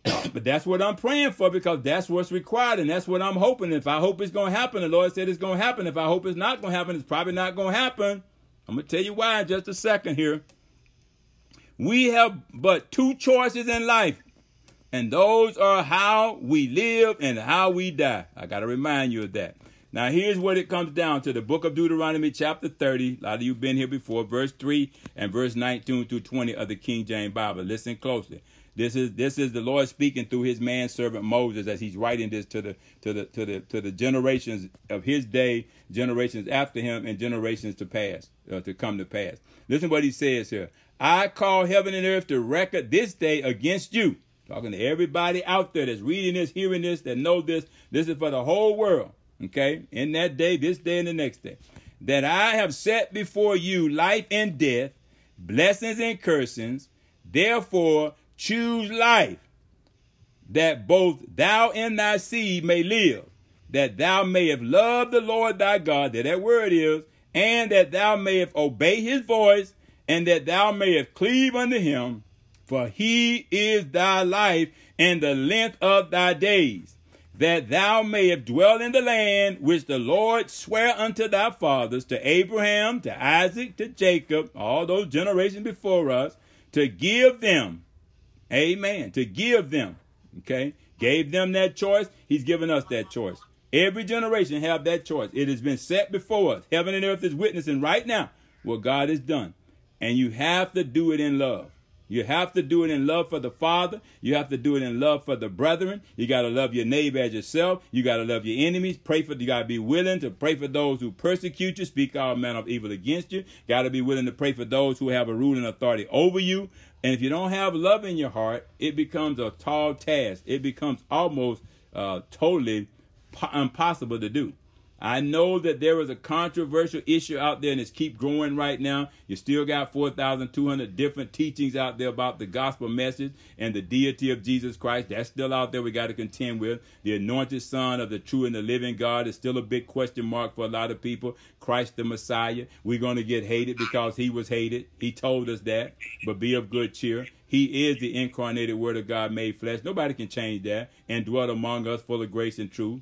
<coughs> but that's what I'm praying for because that's what's required and that's what I'm hoping. If I hope it's going to happen, the Lord said it's going to happen. If I hope it's not going to happen, it's probably not going to happen. I'm going to tell you why in just a second here. We have but two choices in life and those are how we live and how we die. I got to remind you of that. Now, here's what it comes down to the book of Deuteronomy, chapter 30. A lot of you have been here before, verse 3 and verse 19 through 20 of the King James Bible. Listen closely. This is this is the Lord speaking through his manservant Moses as he's writing this to the to the to the to the generations of his day, generations after him, and generations to pass, uh, to come to pass. Listen what he says here. I call heaven and earth to record this day against you Talking to everybody out there that's reading this, hearing this, that know this. This is for the whole world. Okay? In that day, this day, and the next day. That I have set before you life and death, blessings and cursings. Therefore, choose life, that both thou and thy seed may live, that thou mayest love the Lord thy God, that that word is, and that thou mayest obey his voice, and that thou mayest cleave unto him for he is thy life and the length of thy days, that thou mayest dwell in the land which the Lord sware unto thy fathers, to Abraham, to Isaac, to Jacob, all those generations before us, to give them, amen, to give them, okay, gave them that choice, he's given us that choice. Every generation have that choice. It has been set before us. Heaven and earth is witnessing right now what God has done. And you have to do it in love. You have to do it in love for the Father. You have to do it in love for the brethren. You got to love your neighbor as yourself. You got to love your enemies. Pray for, you got to be willing to pray for those who persecute you, speak all manner of evil against you. Got to be willing to pray for those who have a ruling authority over you. And if you don't have love in your heart, it becomes a tall task. It becomes almost uh, totally po- impossible to do. I know that there is a controversial issue out there and it's keep growing right now. You still got 4,200 different teachings out there about the gospel message and the deity of Jesus Christ. That's still out there we got to contend with. The anointed son of the true and the living God is still a big question mark for a lot of people. Christ the Messiah. We're going to get hated because he was hated. He told us that. But be of good cheer. He is the incarnated word of God made flesh. Nobody can change that and dwell among us full of grace and truth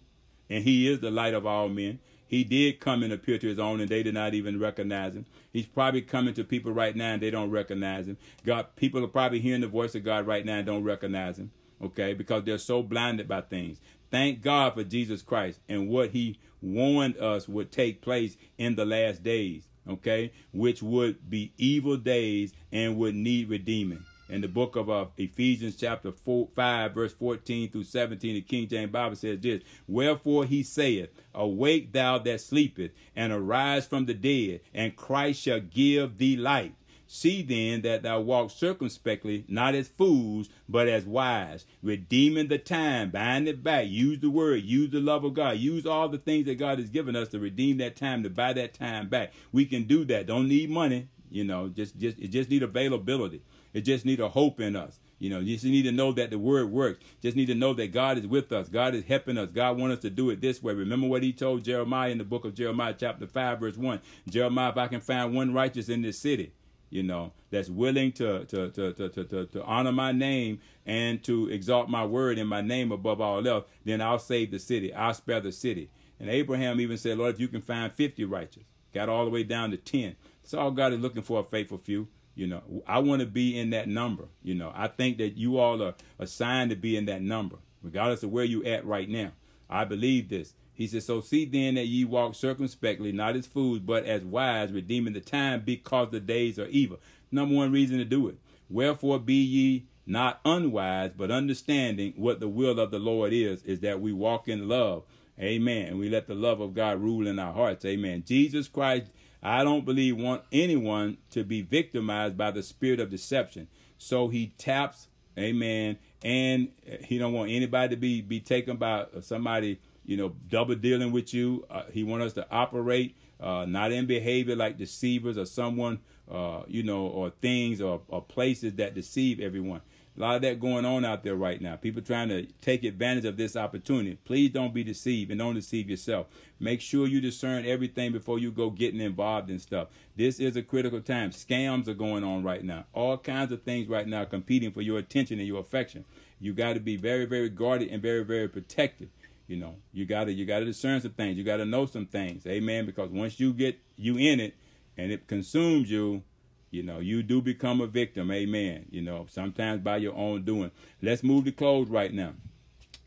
and he is the light of all men. He did come and appear to his own, and they did not even recognize him. He's probably coming to people right now, and they don't recognize him. God, people are probably hearing the voice of God right now and don't recognize him. Okay, because they're so blinded by things. Thank God for Jesus Christ and what He warned us would take place in the last days. Okay, which would be evil days and would need redeeming in the book of uh, Ephesians chapter 4, 5 verse 14 through 17 the King James Bible says this wherefore he saith awake thou that sleepeth and arise from the dead and Christ shall give thee light See then that thou walk circumspectly, not as fools, but as wise, redeeming the time, buying it back. Use the word, use the love of God, use all the things that God has given us to redeem that time, to buy that time back. We can do that. Don't need money, you know, just just it just need availability. It just need a hope in us. You know, you just need to know that the word works. Just need to know that God is with us. God is helping us. God wants us to do it this way. Remember what he told Jeremiah in the book of Jeremiah, chapter 5, verse 1. Jeremiah, if I can find one righteous in this city, you know, that's willing to to, to, to, to, to honor my name and to exalt my word and my name above all else, then I'll save the city. I'll spare the city. And Abraham even said, Lord, if you can find 50 righteous, got all the way down to 10. So all God is looking for a faithful few. You know, I want to be in that number. You know, I think that you all are assigned to be in that number, regardless of where you're at right now. I believe this. He says, So see then that ye walk circumspectly, not as fools, but as wise, redeeming the time because the days are evil. Number one reason to do it. Wherefore be ye not unwise, but understanding what the will of the Lord is, is that we walk in love. Amen. And we let the love of God rule in our hearts. Amen. Jesus Christ I don't believe want anyone to be victimized by the spirit of deception. So he taps, amen, and he don't want anybody to be be taken by somebody, you know, double dealing with you. Uh, he want us to operate uh, not in behavior like deceivers or someone, uh, you know, or things or, or places that deceive everyone. A lot of that going on out there right now. People trying to take advantage of this opportunity. Please don't be deceived and don't deceive yourself. Make sure you discern everything before you go getting involved in stuff. This is a critical time. Scams are going on right now. All kinds of things right now competing for your attention and your affection. You got to be very, very guarded and very, very protected. You know, you gotta you gotta discern some things. You gotta know some things. Amen. Because once you get you in it and it consumes you, you know, you do become a victim. Amen. You know, sometimes by your own doing. Let's move to close right now.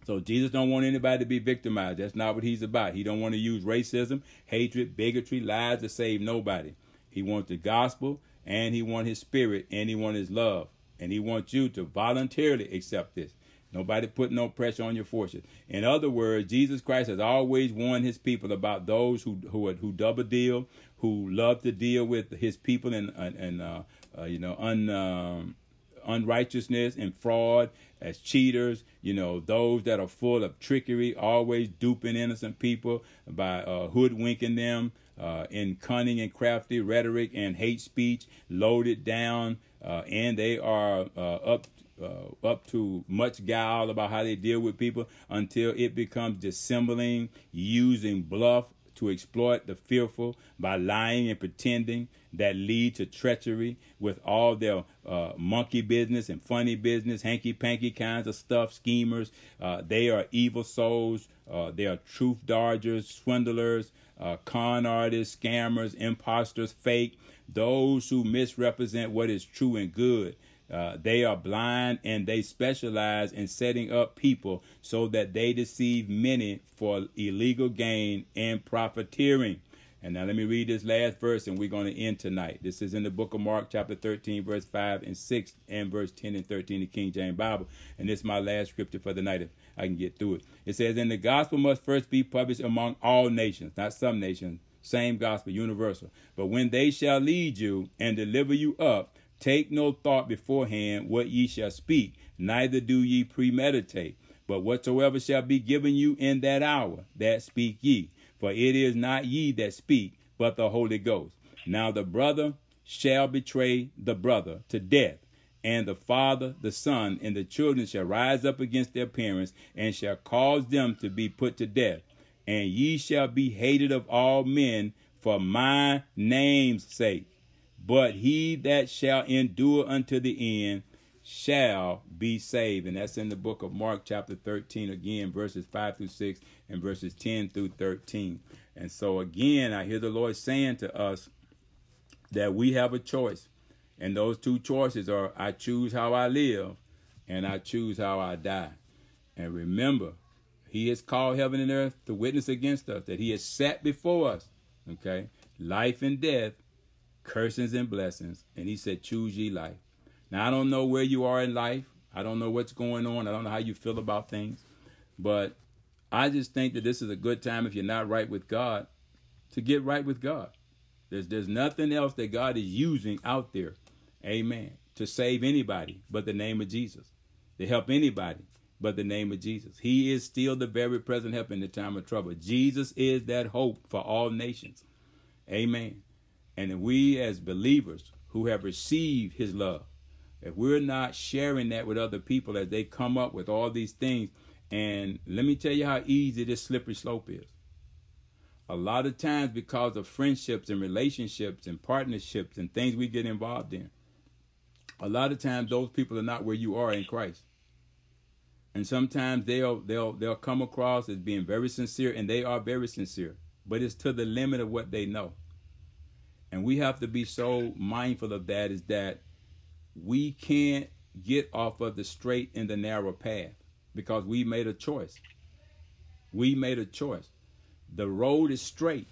So Jesus don't want anybody to be victimized. That's not what he's about. He don't want to use racism, hatred, bigotry, lies to save nobody. He wants the gospel and he wants his spirit and he wants his love. And he wants you to voluntarily accept this. Nobody put no pressure on your forces. In other words, Jesus Christ has always warned his people about those who who who double deal, who love to deal with his people and and uh, uh, you know un um, unrighteousness and fraud as cheaters. You know those that are full of trickery, always duping innocent people by uh, hoodwinking them uh, in cunning and crafty rhetoric and hate speech, loaded down, uh, and they are uh, up up to much guile about how they deal with people until it becomes dissembling, using bluff to exploit the fearful by lying and pretending that lead to treachery with all their uh, monkey business and funny business, hanky panky kinds of stuff, schemers. Uh, they are evil souls. Uh, they are truth dodgers, swindlers, uh, con artists, scammers, imposters, fake, those who misrepresent what is true and good. Uh, they are blind and they specialize in setting up people so that they deceive many for illegal gain and profiteering. And now let me read this last verse and we're going to end tonight. This is in the book of Mark, chapter 13, verse 5 and 6, and verse 10 and 13, the King James Bible. And this is my last scripture for the night if I can get through it. It says, And the gospel must first be published among all nations, not some nations, same gospel, universal. But when they shall lead you and deliver you up, Take no thought beforehand what ye shall speak, neither do ye premeditate. But whatsoever shall be given you in that hour, that speak ye. For it is not ye that speak, but the Holy Ghost. Now the brother shall betray the brother to death, and the father the son, and the children shall rise up against their parents, and shall cause them to be put to death. And ye shall be hated of all men for my name's sake. But he that shall endure unto the end shall be saved. And that's in the book of Mark, chapter 13, again, verses 5 through 6 and verses 10 through 13. And so, again, I hear the Lord saying to us that we have a choice. And those two choices are I choose how I live and I choose how I die. And remember, He has called heaven and earth to witness against us, that He has set before us, okay, life and death, cursings and blessings. And He said, Choose ye life. Now, I don't know where you are in life. I don't know what's going on. I don't know how you feel about things. But I just think that this is a good time if you're not right with God to get right with God. There's there's nothing else that God is using out there, amen, to save anybody but the name of Jesus. To help anybody but the name of Jesus. He is still the very present help in the time of trouble. Jesus is that hope for all nations. Amen. And we as believers who have received his love, if we're not sharing that with other people as they come up with all these things, and let me tell you how easy this slippery slope is. A lot of times, because of friendships and relationships and partnerships and things we get involved in, a lot of times those people are not where you are in Christ. And sometimes they'll they'll they'll come across as being very sincere, and they are very sincere, but it's to the limit of what they know. And we have to be so mindful of that is that we can't get off of the straight and the narrow path because we made a choice. We made a choice. The road is straight.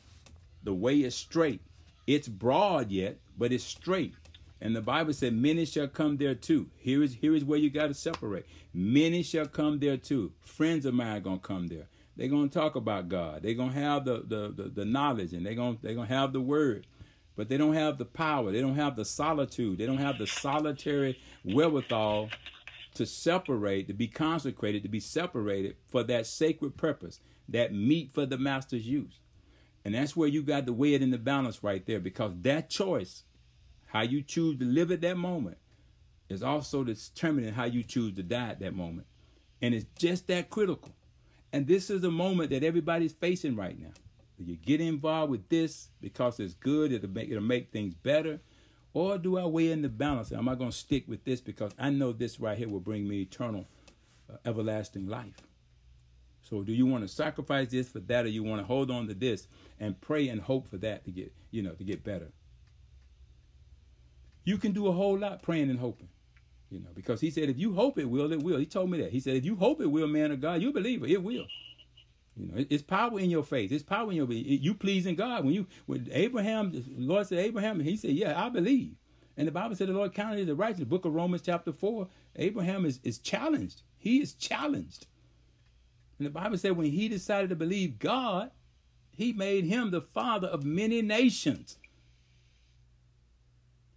The way is straight. It's broad yet, but it's straight. And the Bible said, Many shall come there too. Here is here is where you got to separate. Many shall come there too. Friends of mine are gonna come there. They're gonna talk about God. They're gonna have the the, the, the knowledge and they're gonna they're gonna have the word. But they don't have the power. They don't have the solitude. They don't have the solitary wherewithal to separate, to be consecrated, to be separated for that sacred purpose, that meat for the master's use. And that's where you got to weigh it in the balance right there because that choice, how you choose to live at that moment, is also determining how you choose to die at that moment. And it's just that critical. And this is a moment that everybody's facing right now. Do you get involved with this because it's good, it'll make, it'll make things better or do I weigh in the balance? Am I going to stick with this because I know this right here will bring me eternal, uh, everlasting life? So do you want to sacrifice this for that, or you want to hold on to this and pray and hope for that to get, you know, to get better? You can do a whole lot praying and hoping, you know, because he said if you hope it will, it will. He told me that. He said if you hope it will, man of God, you believe it, it will. You know, it's power in your faith. It's power in your you pleasing God. When you when Abraham, the Lord said Abraham, he said, "Yeah, I believe." And the Bible said the Lord counted the righteous. The book of Romans, chapter four, Abraham is is challenged. He is challenged. And the Bible said when he decided to believe God, he made him the father of many nations.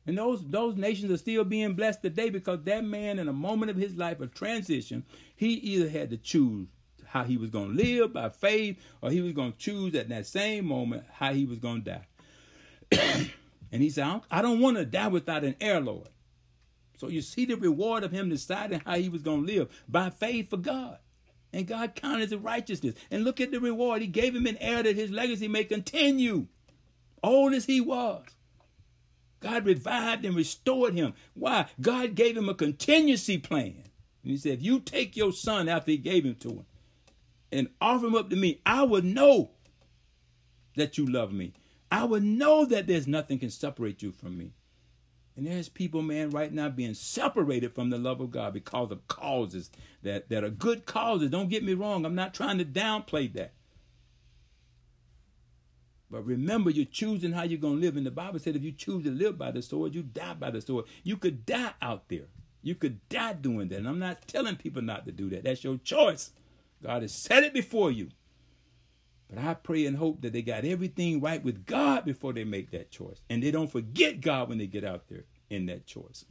And those those nations are still being blessed today because that man, in a moment of his life of transition, he either had to choose how he was going to live by faith, or he was going to choose at that same moment how he was going to die. <clears throat> and he said, I don't, want to die without an heir, Lord. So you see the reward of him deciding how he was going to live by faith for God. And God counted the righteousness. And look at the reward. He gave him an heir that his legacy may continue, old as he was. God revived and restored him. Why? God gave him a contingency plan. And he said, if you take your son after he gave him to him, and offer him up to me, I would know that you love me. I would know that there's nothing can separate you from me. And there's people, man, right now being separated from the love of God because of causes that, that are good causes. Don't get me wrong. I'm not trying to downplay that. But remember, you're choosing how you're going to live. And the Bible said if you choose to live by the sword, you die by the sword. You could die out there. You could die doing that. And I'm not telling people not to do that. That's your choice. God has set it before you. But I pray and hope that they got everything right with God before they make that choice. And they don't forget God when they get out there in that choice.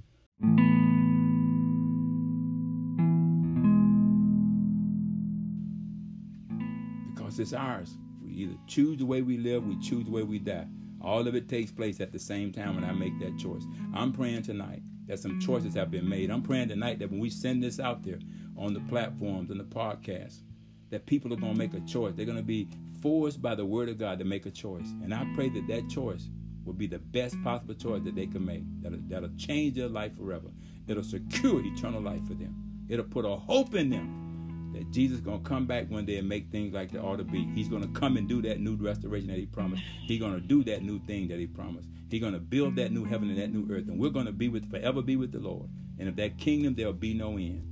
Because it's ours. We either choose the way we live, we choose the way we die. All of it takes place at the same time when I make that choice. I'm praying tonight that some choices have been made. I'm praying tonight that when we send this out there on the platforms and the podcast, that people are going to make a choice. They're going to be forced by the word of God to make a choice. And I pray that that choice will be the best possible choice that they can make. That'll, that'll change their life forever. It'll secure eternal life for them. It'll put a hope in them that Jesus is going to come back one day and make things like they ought to be. He's going to come and do that new restoration that he promised. He's going to do that new thing that he promised. He's going to build that new heaven and that new earth. And we're going to be with forever be with the Lord. And of that kingdom, there'll be no end.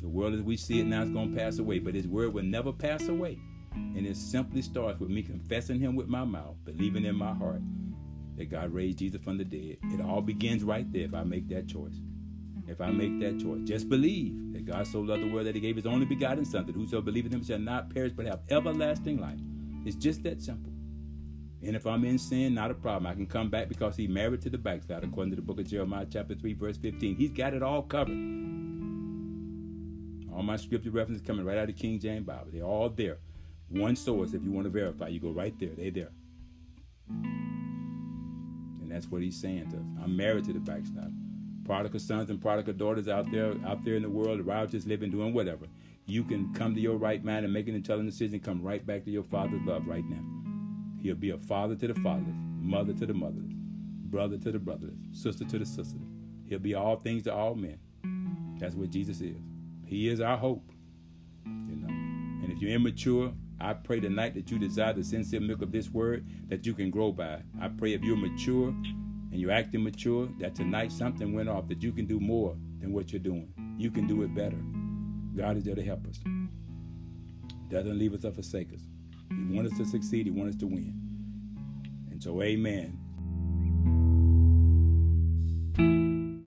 The world as we see it now is going to pass away, but his word will never pass away. And it simply starts with me confessing him with my mouth, believing in my heart that God raised Jesus from the dead. It all begins right there if I make that choice. If I make that choice, just believe that God so loved the world that he gave his only begotten Son, that whoso believeth in him shall not perish but have everlasting life. It's just that simple. And if I'm in sin, not a problem. I can come back because he married to the backside, according to the book of Jeremiah, chapter 3, verse 15. He's got it all covered. All my scripture references coming right out of King James Bible. They're all there. One source, if you want to verify, you go right there. They're there. And that's what he's saying to us. I'm married to the backside. Prodigal sons and prodigal daughters out there, out there in the world, just living, doing whatever. You can come to your right mind and make an intelligent decision, come right back to your father's love right now. He'll be a father to the fatherless, mother to the motherless, brother to the brotherless, sister to the sisterless. He'll be all things to all men. That's what Jesus is. He is our hope. You know. And if you're immature, I pray tonight that you desire the sincere milk of this word that you can grow by. I pray if you're mature and you're acting mature, that tonight something went off, that you can do more than what you're doing. You can do it better. God is there to help us. Doesn't leave us or forsake us. He wants us to succeed. He wants us to win. And so, amen.